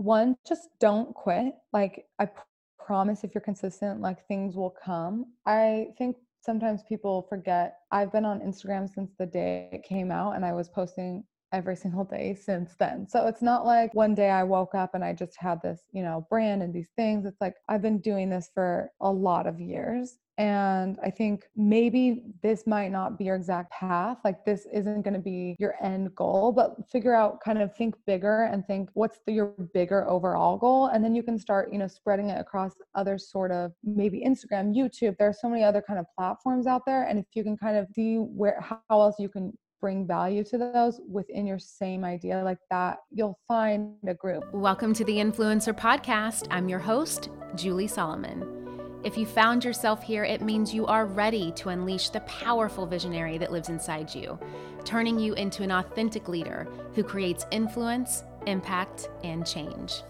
one, just don't quit. Like, I p- promise if you're consistent, like things will come. I think sometimes people forget I've been on Instagram since the day it came out and I was posting every single day since then. So it's not like one day I woke up and I just had this, you know, brand and these things. It's like I've been doing this for a lot of years. And I think maybe this might not be your exact path. Like, this isn't going to be your end goal, but figure out kind of think bigger and think what's the, your bigger overall goal. And then you can start, you know, spreading it across other sort of maybe Instagram, YouTube. There are so many other kind of platforms out there. And if you can kind of see where, how else you can bring value to those within your same idea like that, you'll find a group. Welcome to the Influencer Podcast. I'm your host, Julie Solomon. If you found yourself here, it means you are ready to unleash the powerful visionary that lives inside you, turning you into an authentic leader who creates influence, impact, and change.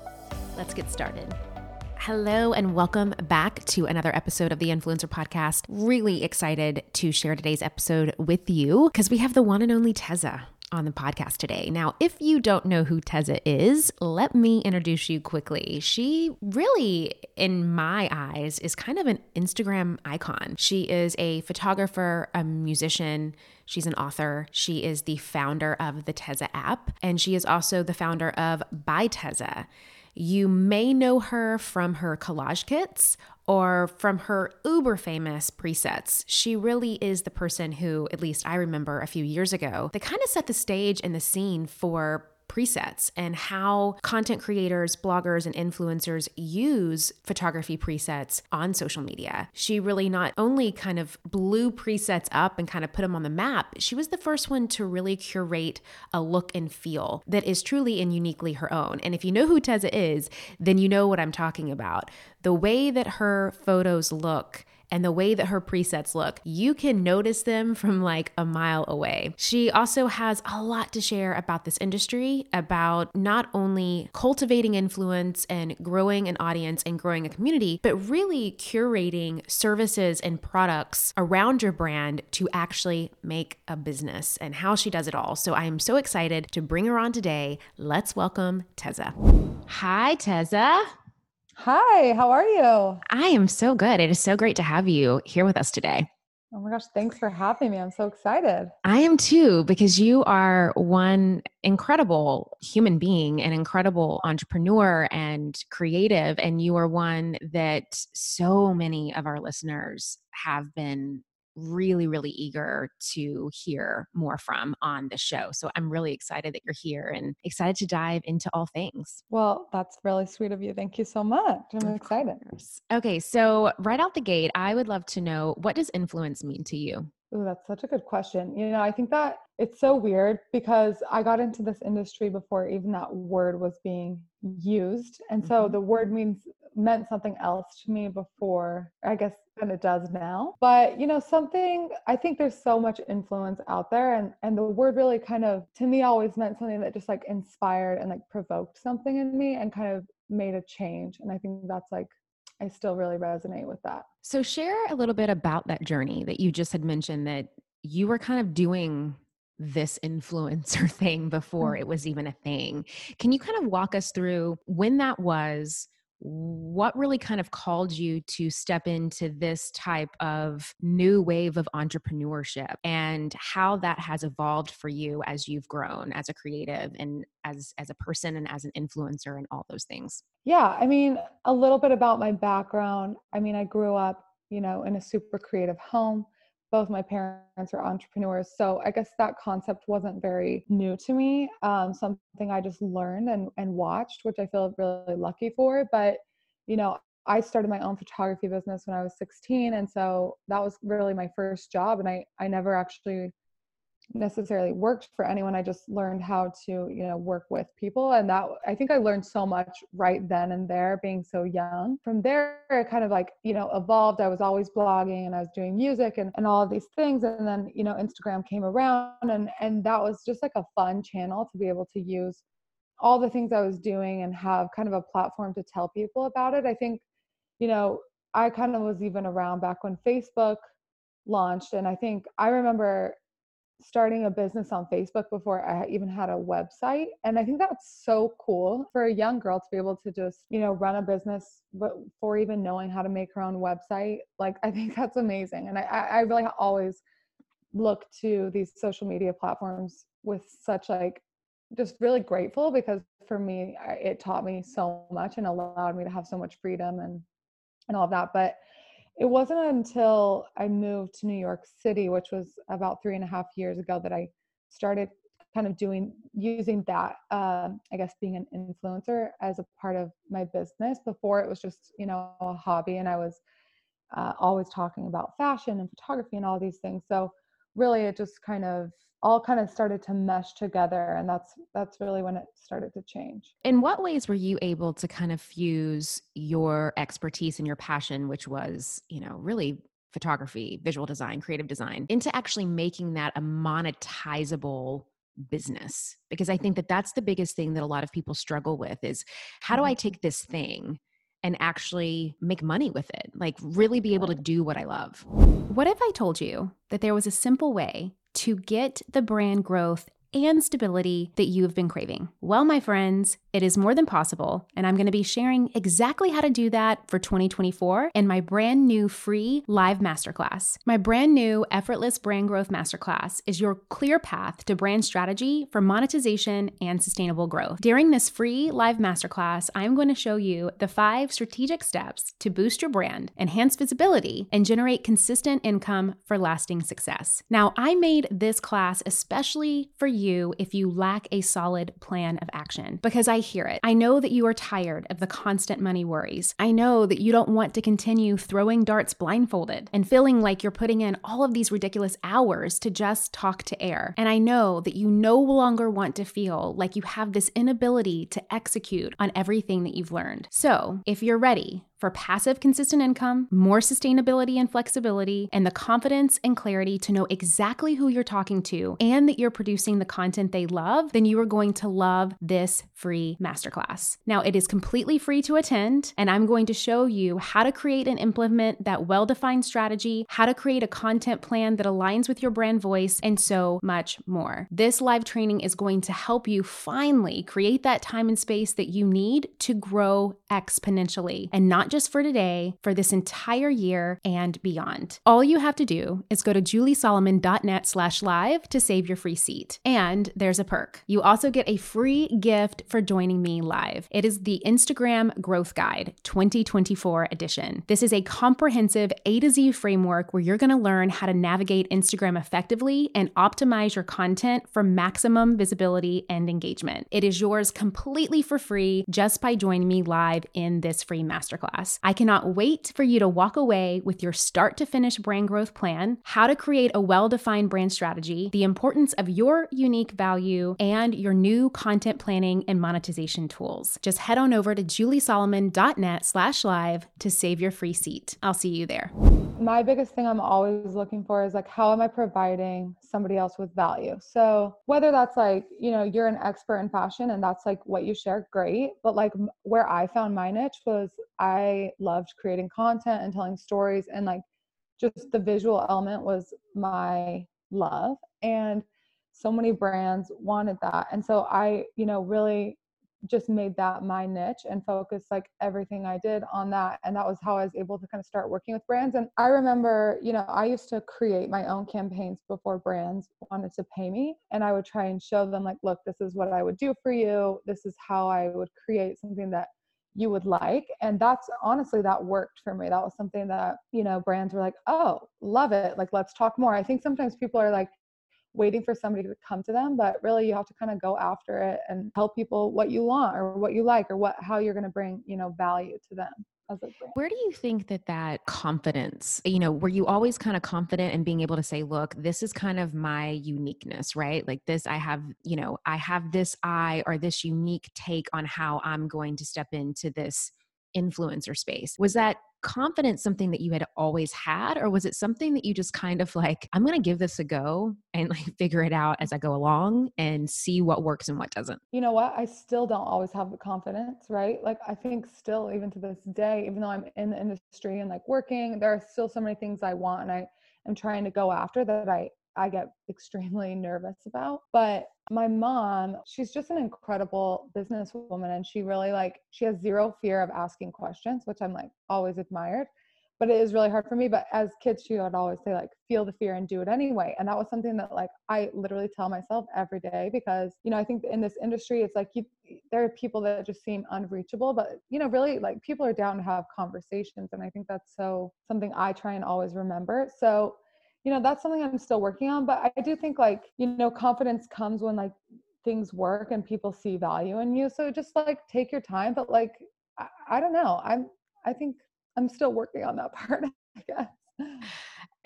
Let's get started. Hello, and welcome back to another episode of the Influencer Podcast. Really excited to share today's episode with you because we have the one and only Tezza on the podcast today. Now, if you don't know who Tezza is, let me introduce you quickly. She really, in my eyes, is kind of an Instagram icon. She is a photographer, a musician, She's an author. She is the founder of the Tezza app, and she is also the founder of By Tezza. You may know her from her collage kits or from her uber famous presets. She really is the person who, at least I remember a few years ago, that kind of set the stage and the scene for presets and how content creators, bloggers, and influencers use photography presets on social media. She really not only kind of blew presets up and kind of put them on the map, she was the first one to really curate a look and feel that is truly and uniquely her own. And if you know who Tezza is, then you know what I'm talking about. The way that her photos look and the way that her presets look, you can notice them from like a mile away. She also has a lot to share about this industry, about not only cultivating influence and growing an audience and growing a community, but really curating services and products around your brand to actually make a business and how she does it all. So I am so excited to bring her on today. Let's welcome Tezza. Hi, Tezza. Hi, how are you? I am so good. It is so great to have you here with us today. Oh my gosh, thanks for having me. I'm so excited. I am too, because you are one incredible human being, an incredible entrepreneur and creative. And you are one that so many of our listeners have been really, really eager to hear more from on the show. So I'm really excited that you're here and excited to dive into all things. Well, that's really sweet of you. Thank you so much. I'm of excited. Course. Okay, so right out the gate, I would love to know what does influence mean to you? Oh, that's such a good question. You know, I think that it's so weird because I got into this industry before even that word was being used. And so mm-hmm. the word means meant something else to me before, I guess, than it does now. But, you know, something, I think there's so much influence out there. And, and the word really kind of, to me, always meant something that just like inspired and like provoked something in me and kind of made a change. And I think that's like, I still really resonate with that. So, share a little bit about that journey that you just had mentioned that you were kind of doing this influencer thing before mm. it was even a thing. Can you kind of walk us through when that was? What really kind of called you to step into this type of new wave of entrepreneurship and how that has evolved for you as you've grown as a creative and as as a person and as an influencer and all those things? Yeah i mean a little bit about my background. I mean i grew up you know in a super creative home both my parents are entrepreneurs so i guess that concept wasn't very new to me um, something i just learned and, and watched which i feel really lucky for but you know i started my own photography business when i was 16 and so that was really my first job and i i never actually necessarily worked for anyone. I just learned how to you know work with people and that i think i learned so much right then and there being so young. From there it kind of like you know evolved. I was always blogging and i was doing music and, and all of these things and then you know instagram came around and and that was just like a fun channel to be able to use all the things i was doing and have kind of a platform to tell people about it. I think you know i kind of was even around back when facebook launched and i think i remember starting a business on Facebook before I even had a website. And I think that's so cool for a young girl to be able to just, you know, run a business before even knowing how to make her own website. Like, I think that's amazing. And I, I really always look to these social media platforms with such like just really grateful because for me it taught me so much and allowed me to have so much freedom and and all of that but it wasn't until i moved to new york city which was about three and a half years ago that i started kind of doing using that uh, i guess being an influencer as a part of my business. Before it was just you know a hobby and i was uh, always talking about fashion and photography and all these things. So really it just kind of all kind of started to mesh together and that's that's really when it started to change in what ways were you able to kind of fuse your expertise and your passion which was you know really photography visual design creative design into actually making that a monetizable business because i think that that's the biggest thing that a lot of people struggle with is how do i mm-hmm. take this thing and actually make money with it like really be able to do what i love what if i told you that there was a simple way to get the brand growth and stability that you have been craving? Well, my friends, it is more than possible, and I'm going to be sharing exactly how to do that for 2024 in my brand new free live masterclass. My brand new Effortless Brand Growth Masterclass is your clear path to brand strategy for monetization and sustainable growth. During this free live masterclass, I'm going to show you the five strategic steps to boost your brand, enhance visibility, and generate consistent income for lasting success. Now, I made this class especially for you if you lack a solid plan of action because I hear it. I know that you are tired of the constant money worries. I know that you don't want to continue throwing darts blindfolded and feeling like you're putting in all of these ridiculous hours to just talk to air. And I know that you no longer want to feel like you have this inability to execute on everything that you've learned. So, if you're ready, for passive, consistent income, more sustainability and flexibility, and the confidence and clarity to know exactly who you're talking to and that you're producing the content they love, then you are going to love this free masterclass. Now, it is completely free to attend, and I'm going to show you how to create and implement that well defined strategy, how to create a content plan that aligns with your brand voice, and so much more. This live training is going to help you finally create that time and space that you need to grow exponentially and not just for today, for this entire year and beyond. All you have to do is go to juliesolomon.net slash live to save your free seat. And there's a perk. You also get a free gift for joining me live. It is the Instagram Growth Guide 2024 edition. This is a comprehensive A to Z framework where you're going to learn how to navigate Instagram effectively and optimize your content for maximum visibility and engagement. It is yours completely for free just by joining me live in this free masterclass class. I cannot wait for you to walk away with your start to finish brand growth plan, how to create a well defined brand strategy, the importance of your unique value, and your new content planning and monetization tools. Just head on over to juliesolomon.net slash live to save your free seat. I'll see you there. My biggest thing I'm always looking for is like, how am I providing somebody else with value? So whether that's like, you know, you're an expert in fashion and that's like what you share, great. But like where I found my niche was I I loved creating content and telling stories and like just the visual element was my love and so many brands wanted that and so I you know really just made that my niche and focused like everything I did on that. And that was how I was able to kind of start working with brands. And I remember, you know, I used to create my own campaigns before brands wanted to pay me. And I would try and show them, like, look, this is what I would do for you. This is how I would create something that you would like and that's honestly that worked for me. That was something that you know brands were like oh love it. Like let's talk more. I think sometimes people are like waiting for somebody to come to them but really you have to kind of go after it and tell people what you want or what you like or what how you're going to bring you know value to them where do you think that that confidence, you know, were you always kind of confident in being able to say, look, this is kind of my uniqueness, right? Like this, I have, you know, I have this eye or this unique take on how I'm going to step into this influencer space. Was that confidence something that you had always had or was it something that you just kind of like i'm going to give this a go and like figure it out as i go along and see what works and what doesn't you know what? I still don't always have the confidence right? Like i think still even to this day even though i'm in the industry and like working there are still so many things i want and i am trying to go after that i I get extremely nervous about. But my mom, she's just an incredible businesswoman and she really like she has zero fear of asking questions, which I'm like always admired but it is really hard for me but as kids she would always say like feel the fear and do it anyway and that was something that like i literally tell myself every day because you know i think in this industry it's like you there are people that just seem unreachable but you know really like people are down to have conversations and i think that's so something i try and always remember so you know that's something i'm still working on but i do think like you know confidence comes when like things work and people see value in you so just like take your time but like I, I don't know i'm i think I'm still working on that part, I guess.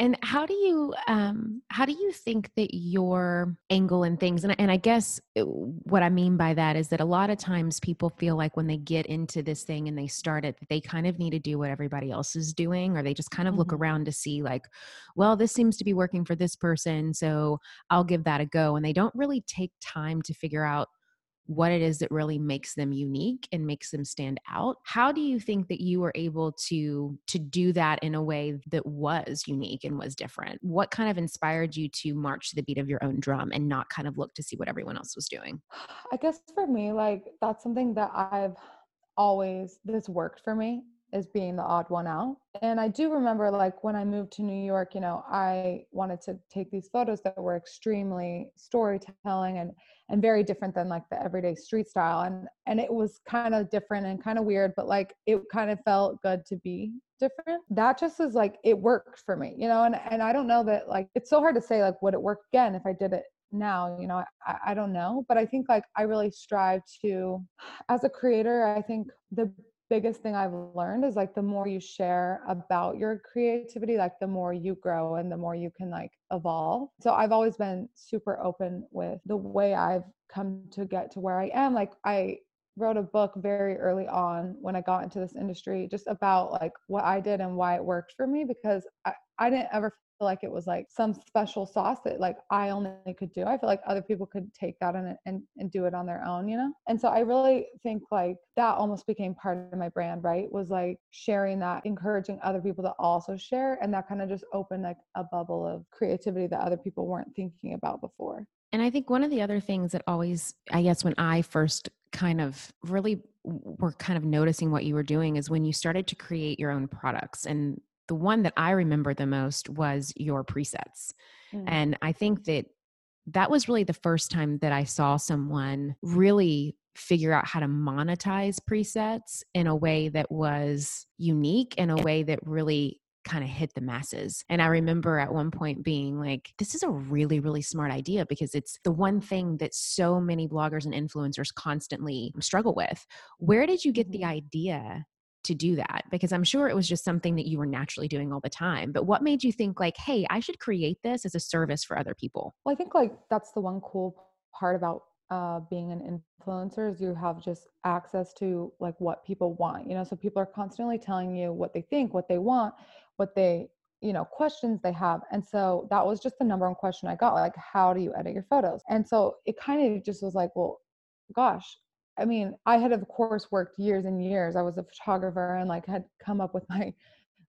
And how do you um how do you think that your angle and things and and I guess uh, what I mean by that is that a lot of times people feel like when they get into this thing and they start it they kind of need to do what everybody else is doing or they just kind of mm-hmm. look around to see like well this seems to be working for this person so I'll give that a go and they don't really take time to figure out what it is that really makes them unique and makes them stand out how do you think that you were able to to do that in a way that was unique and was different? What kind of inspired you to march to the beat of your own drum and not kind of look to see what everyone else was doing? I guess for me like that's something that i've always this worked for me is being the odd one out. And I do remember like when I moved to New York, you know, I wanted to take these photos that were extremely storytelling and and very different than like the everyday street style and and it was kind of different and kind of weird, but like it kind of felt good to be different. That just is like it worked for me, you know, and and I don't know that like it's so hard to say like would it work again if I did it now you know I, I don't know but i think like i really strive to as a creator i think the biggest thing I've learned is like the more you share about your creativity, like the more you grow and the more you can like evolve. So I've always been super open with the way I've come to get to where I am. Like I wrote a book very early on when I got into this industry just about like what I did and why it worked for me because I, I didn't ever feel like it was like some special sauce that like I only could do. I feel like other people could take that and, and, and do it on their own, you know? And so I really think like that almost became part of my brand, right? Was like sharing that, encouraging other people to also share. And that kind of just opened like a bubble of creativity that other people weren't thinking about before. And I think one of the other things that always, I guess, when I first kind of really were kind of noticing what you were doing is when you started to create your own products. And the one that I remember the most was your presets. Mm. And I think that that was really the first time that I saw someone really figure out how to monetize presets in a way that was unique, in a way that really kind of hit the masses. And I remember at one point being like, this is a really, really smart idea because it's the one thing that so many bloggers and influencers constantly struggle with. Where did you get the mm-hmm. idea to do that because i'm sure it was just something that you were naturally doing all the time but what made you think like hey i should create this as a service for other people well i think like that's the one cool part about uh, being an influencer is you have just access to like what people want you know so people are constantly telling you what they think what they want what they you know questions they have and so that was just the number one question i got like how do you edit your photos and so it kind of just was like well gosh I mean, I had of course worked years and years. I was a photographer and like had come up with my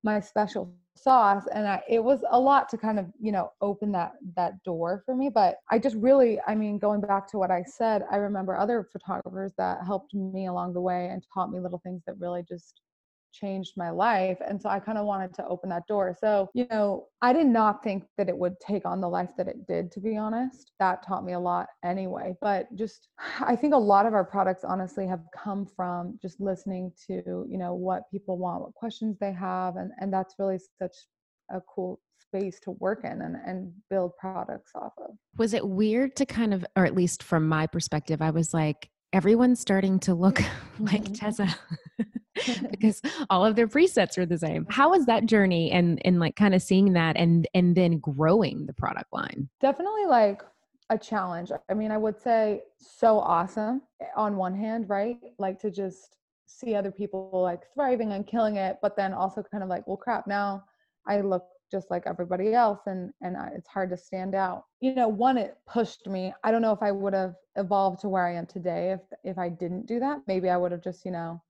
my special sauce and I, it was a lot to kind of you know open that that door for me but i just really i mean going back to what i said i remember other photographers that helped me along the way and taught me little things that really just changed my life. And so I kind of wanted to open that door. So, you know, I did not think that it would take on the life that it did, to be honest. That taught me a lot anyway. But just, I think a lot of our products honestly have come from just listening to, you know, what people want, what questions they have. And, and that's really such a cool space to work in and, and build products off of. Was it weird to kind of, or at least from my perspective, I was like, everyone's starting to look like mm-hmm. Tezza. because all of their presets are the same. How was that journey and and like kind of seeing that and and then growing the product line? Definitely like a challenge. I mean, I would say so awesome eh, on one hand, right? Like to just see other people like thriving and killing it, but then also kind of like, well, crap, now I look just like everybody else and and it's hard to stand out you know one it pushed me i don't know if i would have evolved to where i am today if if i didn't do that maybe i would have just you know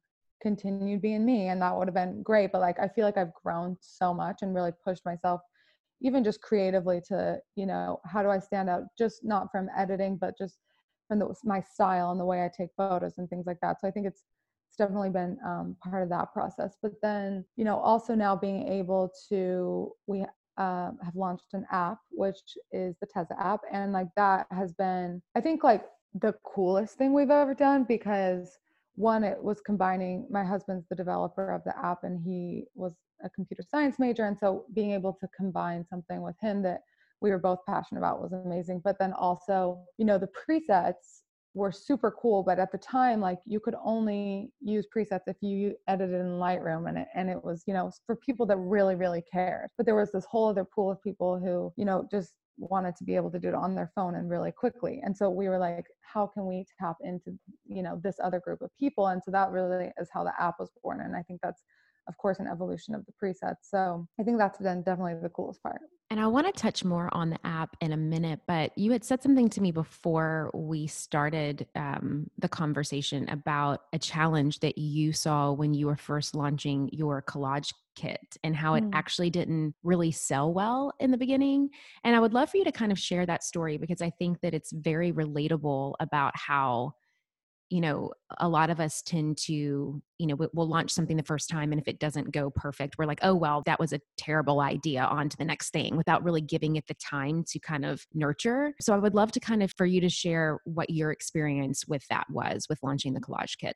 continued being me and that would have been great but like i feel like i've grown so much and really pushed myself even just creatively to you know how do i stand out? Just not from editing but just from the, my style and the way i take photos and things like that. So i think it's it's definitely been um, part of that process. But then you know also now being able to we uh, have launched an app which is the Tezza app and like that has been i think like the coolest thing we've ever done because one it was combining my husband's the developer of the app and he was a computer science major and so being able to combine something with him that we were both passionate about was amazing. But then also you know the presets were super cool but at the time like you could only use presets if you edited in lightroom and it, and it was you know for people that really really cared. But there was this whole other pool of people who you know just wanted to be able to do it on their phone and really quickly. And so we were like how can we tap into you know this other group of people? And so that really is how the app was born and i think that's of course an evolution of the presets so i think that's been definitely the coolest part and I want to touch more on the app in a minute, but you had said something to me before we started um, the conversation about a challenge that you saw when you were first launching your collage kit and how it mm. actually didn't really sell well in the beginning. And I would love for you to kind of share that story because I think that it's very relatable about how you know a lot of us tend to you know we'll launch something the first time and if it doesn't go perfect we're like oh well that was a terrible idea on to the next thing without really giving it the time to kind of nurture. So i would love to kind of for you to share what your experience with that was with launching the collage kit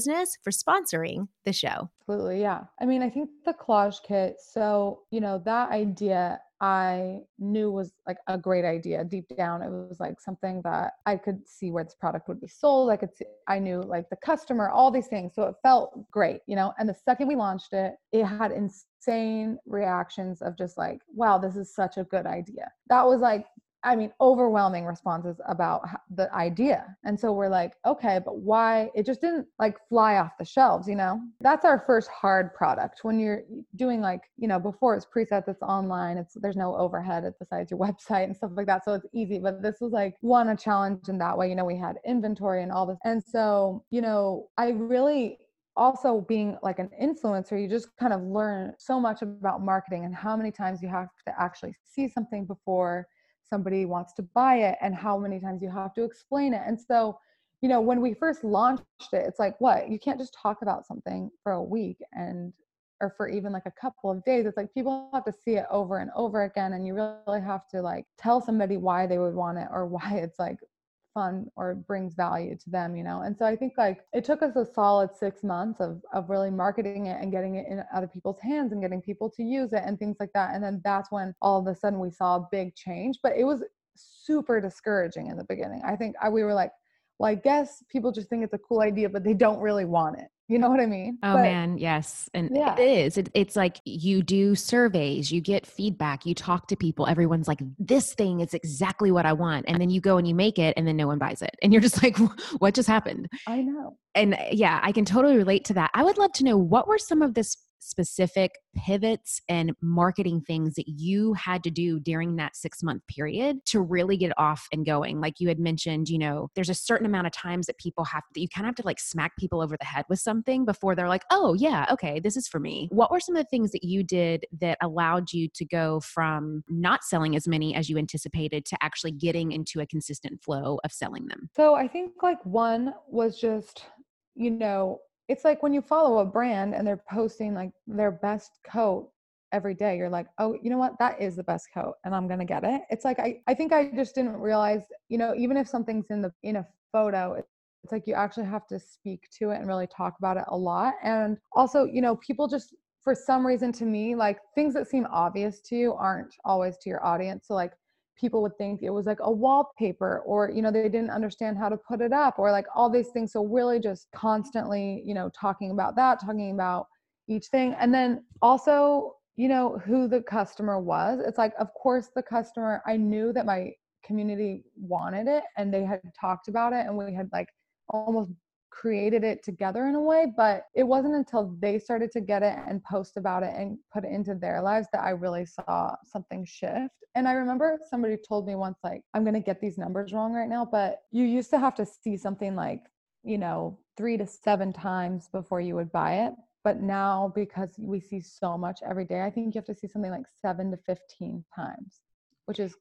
business for sponsoring the show. Absolutely. Yeah. I mean, I think the collage kit, so, you know, that idea I knew was like a great idea deep down. It was like something that I could see where this product would be sold. I could see, I knew like the customer, all these things. So it felt great, you know. And the second we launched it, it had insane reactions of just like, wow, this is such a good idea. That was like I mean, overwhelming responses about the idea. And so we're like, okay, but why? It just didn't like fly off the shelves, you know? That's our first hard product. When you're doing like, you know, before it's presets, it's online, it's there's no overhead besides your website and stuff like that. So it's easy. But this was like one, a challenge in that way. You know, we had inventory and all this. And so, you know, I really also being like an influencer, you just kind of learn so much about marketing and how many times you have to actually see something before somebody wants to buy it and how many times you have to explain it. And so, you know, when we first launched it, it's like, what? You can't just talk about something for a week and or for even like a couple of days. It's like people have to see it over and over again and you really have to like tell somebody why they would want it or why it's like fun or brings value to them you know? And so i think like it took us a solid six months of of really marketing it and getting it in other people's hands and getting people to use it and things like that and then that's when all of a sudden we saw a big change but it was super discouraging in the beginning. I think I, we were like well i guess people just think it's a cool idea but they don't really want it you know what I mean? Oh but, man, yes. And yeah. it is. It, it's like you do surveys, you get feedback, you talk to people. Everyone's like, this thing is exactly what I want. And then you go and you make it and then no one buys it. And you're just like, what just happened? I know. And uh, yeah, I can totally relate to that. I would love to know what were some of this specific pivots and marketing things that you had to do during that six month period to really get off and going? Like you had mentioned, you know, there's a certain amount of times that people have to, you kind of have to like smack people over the head with something before they're like, oh, yeah, okay, this is for me. What were some of the things that you did that allowed you to go from not selling as many as you anticipated to actually getting into a consistent flow of selling them? So I think like one was just, you know, it's like when you follow a brand and they're posting like their best coat every day you're like oh you know what? That is the best coat and i'm gonna get it. It's like i, I think i just didn't realize you know even if something's in the in a photo it's like you actually have to speak to it and really talk about it a lot and also you know people just for some reason to me like things that seem obvious to you aren't always to your audience so like people would think it was like a wallpaper or you know they didn't understand how to put it up or like all these things. So really just constantly you know talking about that talking about each thing. And then also you know who the customer was. It's like of course the customer i knew that my community wanted it and they had talked about it and we had like almost created it together in a way but it wasn't until they started to get it and post about it and put it into their lives that i really saw something shift. And i remember somebody told me once like i'm going to get these numbers wrong right now but you used to have to see something like you know 3 to 7 times before you would buy it. But now because we see so much every day i think you have to see something like 7 to 15 times which is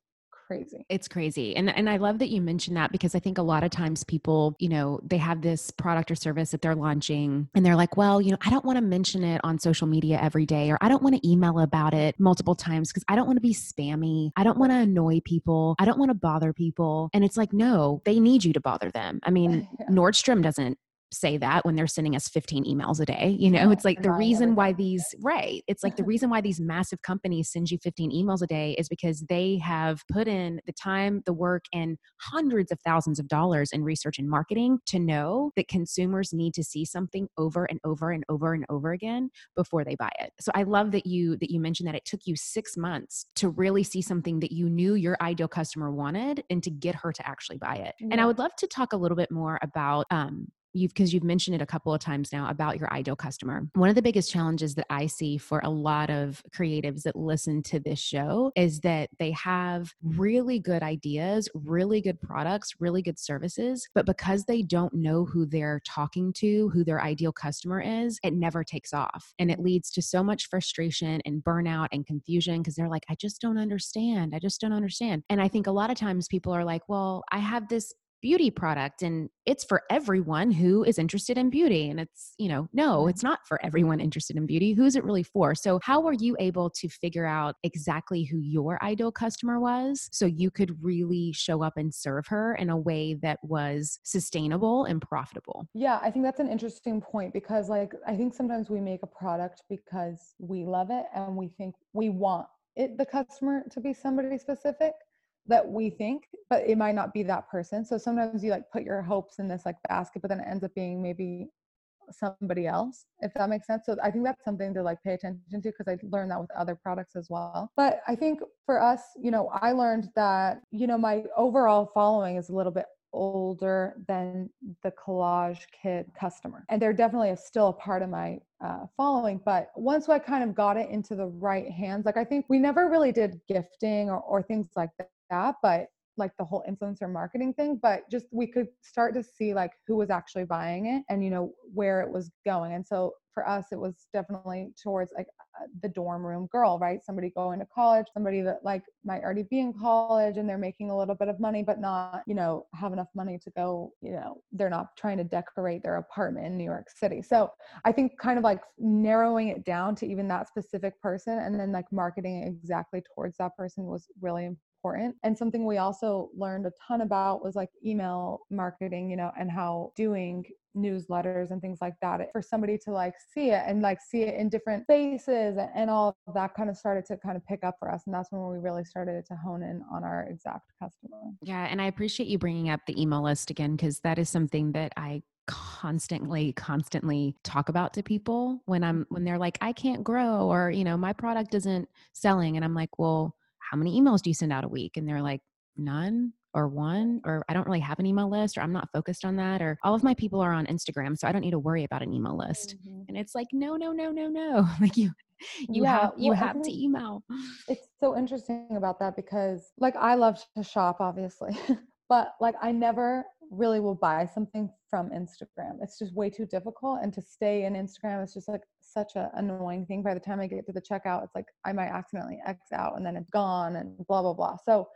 crazy. It's crazy. And and I love that you mentioned that because I think a lot of times people, you know, they have this product or service that they're launching and they're like, well, you know, I don't want to mention it on social media every day or I don't want to email about it multiple times because I don't want to be spammy. I don't want to annoy people. I don't want to bother people. And it's like, no, they need you to bother them. I mean, yeah. Nordstrom doesn't say that when they're sending us 15 emails a day you know it's like the reason why these right it's like the reason why these massive companies send you 15 emails a day is because they have put in the time the work and hundreds of thousands of dollars in research and marketing to know that consumers need to see something over and over and over and over again before they buy it. So i love that you that you mentioned that it took you six months to really see something that you knew your ideal customer wanted and to get her to actually buy it. Yeah. and i would love to talk a little bit more about um, you've because you've mentioned it a couple of times now about your ideal customer. One of the biggest challenges that I see for a lot of creatives that listen to this show is that they have really good ideas, really good products, really good services, but because they don't know who they're talking to, who their ideal customer is, it never takes off. And it leads to so much frustration and burnout and confusion because they're like, I just don't understand. I just don't understand. And I think a lot of times people are like, well, I have this beauty product and it's for everyone who is interested in beauty and it's you know no it's not for everyone interested in beauty who is it really for? So how were you able to figure out exactly who your ideal customer was so you could really show up and serve her in a way that was sustainable and profitable? Yeah i think that's an interesting point because like i think sometimes we make a product because we love it and we think we want it the customer to be somebody specific that we think, but it might not be that person. So sometimes you like put your hopes in this like basket, but then it ends up being maybe somebody else, if that makes sense. So I think that's something to like pay attention to because I learned that with other products as well. But I think for us, you know, I learned that, you know, my overall following is a little bit older than the collage kit customer and they're definitely a, still a part of my uh, following but once i kind of got it into the right hands like i think we never really did gifting or, or things like that but like the whole influencer marketing thing, but just we could start to see like who was actually buying it and you know where it was going. And so for us, it was definitely towards like uh, the dorm room girl, right? Somebody going to college, somebody that like might already be in college and they're making a little bit of money, but not, you know, have enough money to go, you know, they're not trying to decorate their apartment in New York City. So I think kind of like narrowing it down to even that specific person and then like marketing exactly towards that person was really important. And something we also learned a ton about was like email marketing, you know, and how doing newsletters and things like that for somebody to like see it and like see it in different faces and all of that kind of started to kind of pick up for us and that's when we really started to hone in on our exact customer. Yeah and i appreciate you bringing up the email list again because that is something that i constantly constantly talk about to people when i'm when mm-hmm. they're like i can't grow or you know my product isn't selling and i'm like well how many emails do you send out a week? And they're like, none. or one or I don't really have an email list or I'm not focused on that or all of my people are on Instagram so I don't need to worry about an email list. Mm-hmm. And it's like no no no no no like you you yeah, have you well, have to email. It's so interesting about that because like I love to shop obviously. but like I never really will buy something from Instagram. It's just way too difficult. And to stay in Instagram is just like such an annoying thing. By the time I get to the checkout, it's like I might accidentally X out and then it's gone and blah, blah, blah. So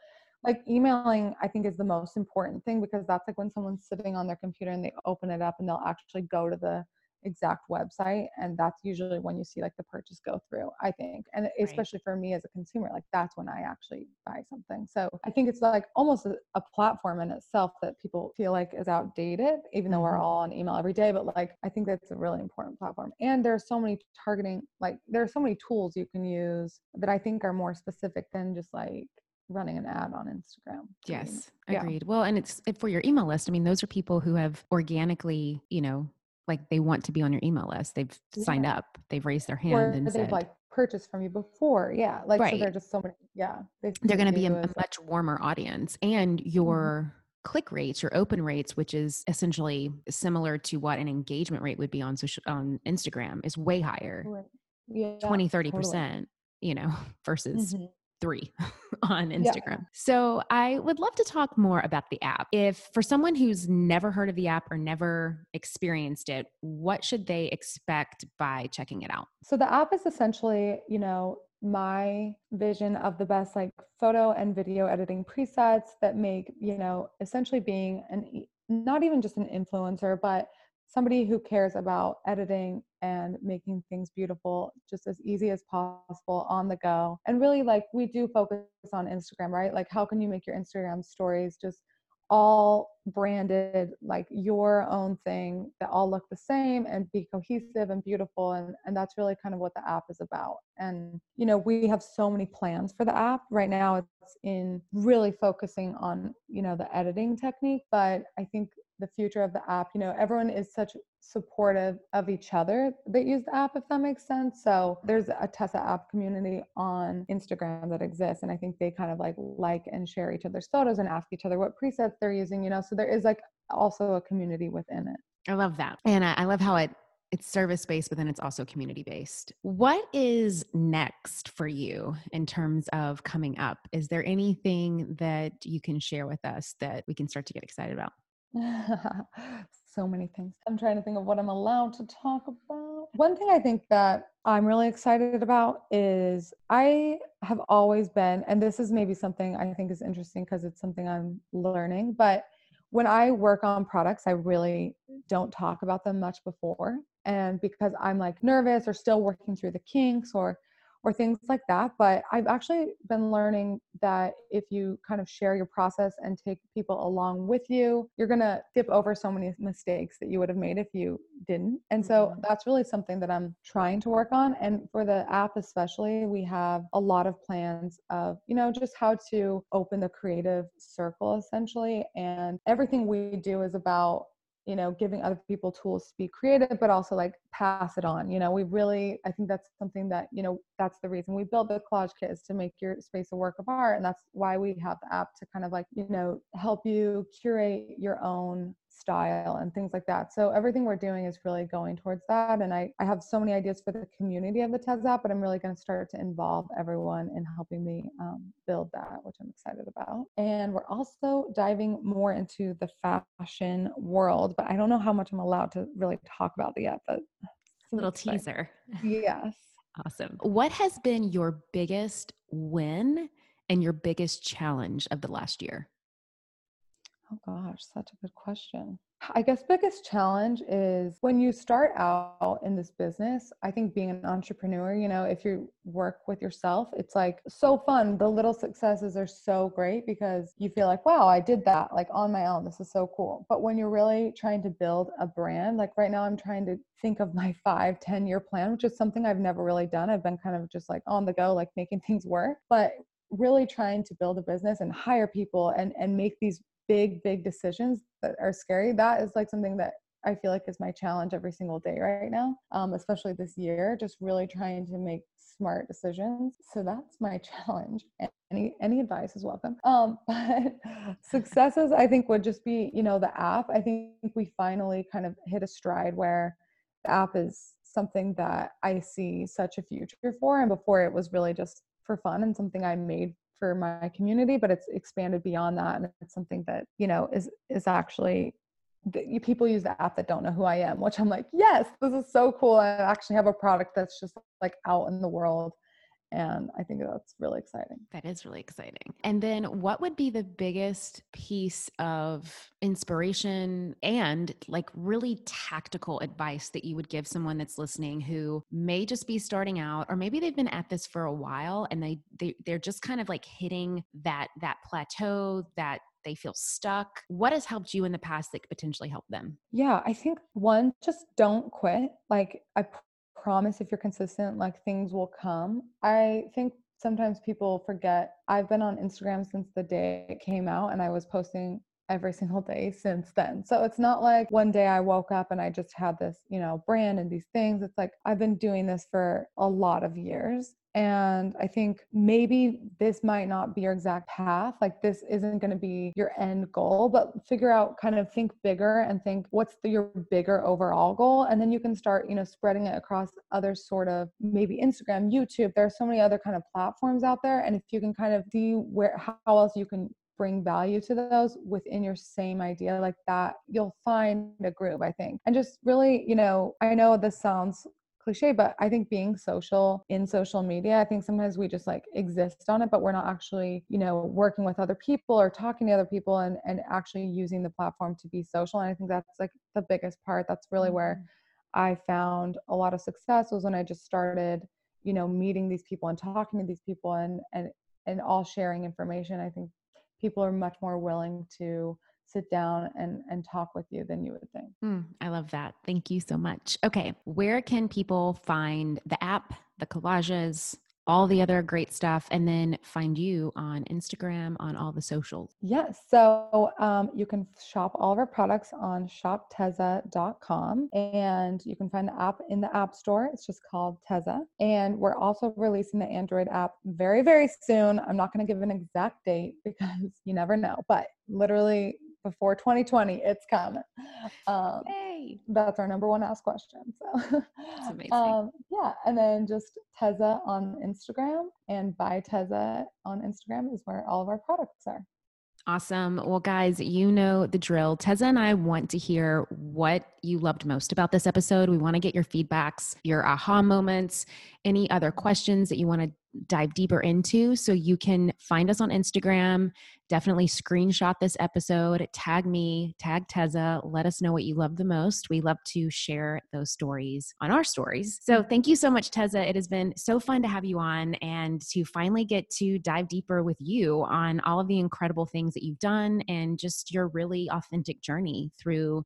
like emailing i think is the most important thing because that's like when someone's sitting on their computer and they open it up and they'll actually go to the exact website and that's usually when you see like the purchase go through i think and especially for me as a consumer like that's when i actually buy something so i think it's like almost a, a platform in itself that people feel like is outdated even though we're mm-hmm. all on email every day but like i think that's a really important platform and there's so many targeting like there are so many tools you can use that i think are more specific than just like running an ad on Instagram. Yes, agreed. Yeah. Well, and it's for your email list. I mean, those are people who have organically, you know, like they want to be on your email list. They've yeah. signed up. They've raised their hand or and they've said, like purchased from you before. Yeah, like right. so they're just so many. Yeah, they are going to be a, a much warmer audience, and mm-hmm. your. Mm-hmm. Click rates, your open rates, which is essentially similar to what an engagement rate would be on social on Instagram, is way higher. Right. Yeah, 20, 30%, totally. you know, versus mm-hmm three on Instagram. Yeah. So I would love to talk more about the app. If for someone who's never heard of the app or never experienced it, what should they expect by checking it out? So the app is essentially, you know, my vision of the best like photo and video editing presets that make, you know, essentially being an not even just an influencer, but somebody who cares about editing and making things beautiful just as easy as possible on the go. And really, like, we do focus on Instagram, right? Like, how can you make your Instagram stories just all branded like your own thing that all look the same and be cohesive and beautiful and and that's really kind of what the app is about and you know we have so many plans for the app right now it's in really focusing on you know the editing technique but i think the future of the app you know everyone is such supportive of each other that use the app if that makes sense so there's a Tezza app community on instagram that exists and i think they kind of like like and share each other's photos and ask each other what presets they're using you know so there is like also a community within it i love that and i, love how it it's service based, but then it's also community based. What is next for you in terms of coming up? Is there anything that you can share with us that we can start to get excited about? so many things. I'm trying to think of what I'm allowed to talk about. One thing I think that I'm really excited about is I have always been, and this is maybe something I think is interesting because it's something I'm learning, but when I work on products, I really don't talk about them much before. And because I'm like nervous or still working through the kinks or or things like that. But I've actually been learning that if you kind of share your process and take people along with you, you're going to skip over so many mistakes that you would have made if you didn't. And so mm-hmm. that's really something that I'm trying to work on. And for the app, especially, we have a lot of plans of, you know, just how to open the creative circle essentially. And everything we do is about you know giving other people tools to be creative but also like pass it on you know we really i think that's something that you know that's the reason we built the collage kit is to make your space a work of art and that's why we have the app to kind of like you know help you curate your own style and things like that. So everything we're doing is really going towards that. And I, I have so many ideas for the community of the Tez app, but I'm really going to start to involve everyone in helping me um, build that, which I'm excited about. And we're also diving more into the fashion world, but I don't know how much I'm allowed to really talk about it yet, but a little teaser. Yes. Awesome. What has been your biggest win and your biggest challenge of the last year? Oh gosh, such a good question. I guess biggest challenge is when you start out in this business, I think being an entrepreneur, you know, if you work with yourself, it's like so fun. The little successes are so great because you feel like, wow, I did that like on my own. This is so cool. But when you're really trying to build a brand, like right now I'm trying to think of my five, 10 year plan, which is something I've never really done. I've been kind of just like on the go, like making things work. But really trying to build a business and hire people and and make these big big decisions that are scary that is like something that I feel like is my challenge every single day right now, um, especially this year, just really trying to make smart decisions. So that's my challenge. Any any advice is welcome. Um, but successes, I think, would just be you know the app. I think we finally kind of hit a stride where the app is something that I see such a future for, and before it was really just for fun and something I made for my community, but it's expanded beyond that, and it's something that you know is is actually people use the app that don't know who I am, which I'm like, yes, this is so cool. I actually have a product that's just like out in the world. And I think that's really exciting. That is really exciting. And then, what would be the biggest piece of inspiration and like really tactical advice that you would give someone that's listening who may just be starting out, or maybe they've been at this for a while and they, they they're just kind of like hitting that that plateau, that they feel stuck? What has helped you in the past that could potentially help them? Yeah, I think one, just don't quit. Like, I promise if you're consistent, like things will come. I think sometimes people forget I've been on Instagram since the day it came out and I was posting every single day since then. So it's not like one day I woke up and I just had this, you know, brand and these things. It's like I've been doing this for a lot of years. And I think maybe this might not be your exact path. Like, this isn't going to be your end goal, but figure out kind of think bigger and think what's the, your bigger overall goal. And then you can start, you know, spreading it across other sort of maybe Instagram, YouTube. There are so many other kind of platforms out there. And if you can kind of see where, how else you can bring value to those within your same idea like that you'll find a groove i think and just really you know i know this sounds cliche but i think being social in social media i think sometimes we just like exist on it but we're not actually you know working with other people or talking to other people and and actually using the platform to be social and i think that's like the biggest part that's really where mm-hmm. i found a lot of success was when i just started you know meeting these people and talking to these people and and and all sharing information i think people are much more willing to sit down and and talk with you than you would think. Mm, I love that. Thank you so much. Okay, where can people find the app, the collages, all the other great stuff and then find you on Instagram, on all the socials? Yes. So um, you can shop all of our products on shoptezza.com and you can find the app in the App Store. It's just called Tezza. And we're also releasing the Android app very, very soon. I'm not going to give an exact date because you never know, but literally before 2020 it's coming um, hey. that's our number one asked question so that's amazing. Um, yeah and then just Tezza on instagram and by Tezza on instagram is where all of our products are Awesome. Well, guys, you know the drill. Tezza and I want to hear what you loved most about this episode. We want to get your feedbacks, your aha moments, any other questions that you want to dive deeper into. So you can find us on Instagram. Definitely screenshot this episode, tag me, tag Tezza, let us know what you love the most. We love to share those stories on our stories. So thank you so much, Tezza. It has been so fun to have you on and to finally get to dive deeper with you on all of the incredible things that you've done and just your really authentic journey through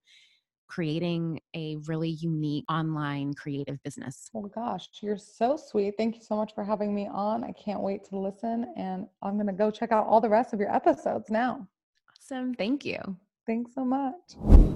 creating a really unique online creative business. Oh gosh, you're so sweet. Thank you so much for having me on. I can't wait to listen and I'm going to go check out all the rest of your episodes now. Awesome. Thank you. Thanks so much.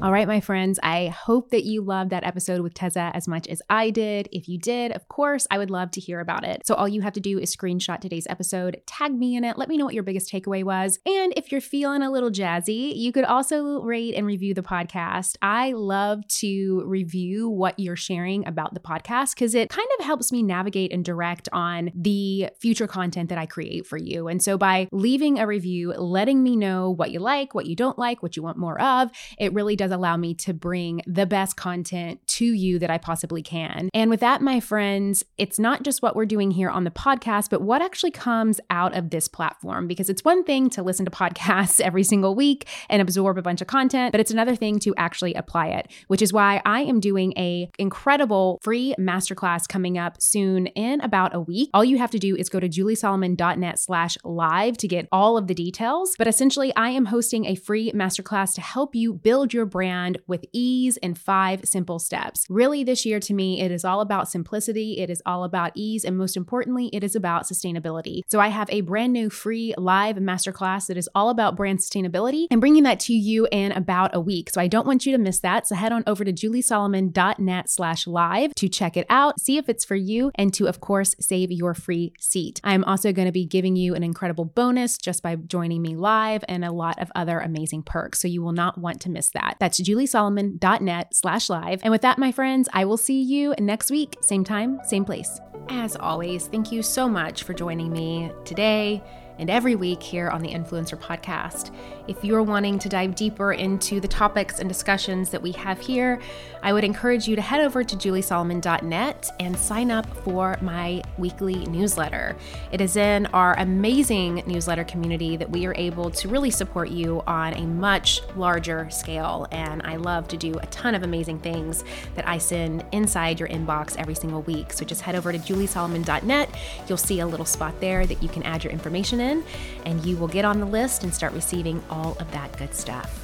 All right, my friends, I hope that you loved that episode with Tezza as much as I did. If you did, of course, I would love to hear about it. So all you have to do is screenshot today's episode, tag me in it, let me know what your biggest takeaway was. And if you're feeling a little jazzy, you could also rate and review the podcast. I love to review what you're sharing about the podcast because it kind of helps me navigate and direct on the future content that I create for you. And so by leaving a review, letting me know what you like, what you don't like, what you want more of, it really does allow me to bring the best content to you that I possibly can. And with that, my friends, it's not just what we're doing here on the podcast, but what actually comes out of this platform. Because it's one thing to listen to podcasts every single week and absorb a bunch of content, but it's another thing to actually apply it, which is why I am doing a incredible free masterclass coming up soon in about a week. All you have to do is go to juliesolomon.net slash live to get all of the details. But essentially, I am hosting a free masterclass podcast to help you build your brand with ease in five simple steps. Really, this year to me, it is all about simplicity, it is all about ease, and most importantly, it is about sustainability. So I have a brand new free live masterclass that is all about brand sustainability and bringing that to you in about a week. So I don't want you to miss that. So head on over to juliesolomon.net slash live to check it out, see if it's for you, and to, of course, save your free seat. I'm also going to be giving you an incredible bonus just by joining me live and a lot of other amazing perks. So you will not want to miss that. That's juliesolomon.net slash live. And with that, my friends, I will see you next week, same time, same place. As always, thank you so much for joining me today and every week here on the Influencer Podcast. If you're wanting to dive deeper into the topics and discussions that we have here, I would encourage you to head over to juliesolomon.net and sign up for my weekly newsletter. It is in our amazing newsletter community that we are able to really support you on a much larger scale. And I love to do a ton of amazing things that I send inside your inbox every single week. So just head over to juliesolomon.net. You'll see a little spot there that you can add your information and you will get on the list and start receiving all of that good stuff.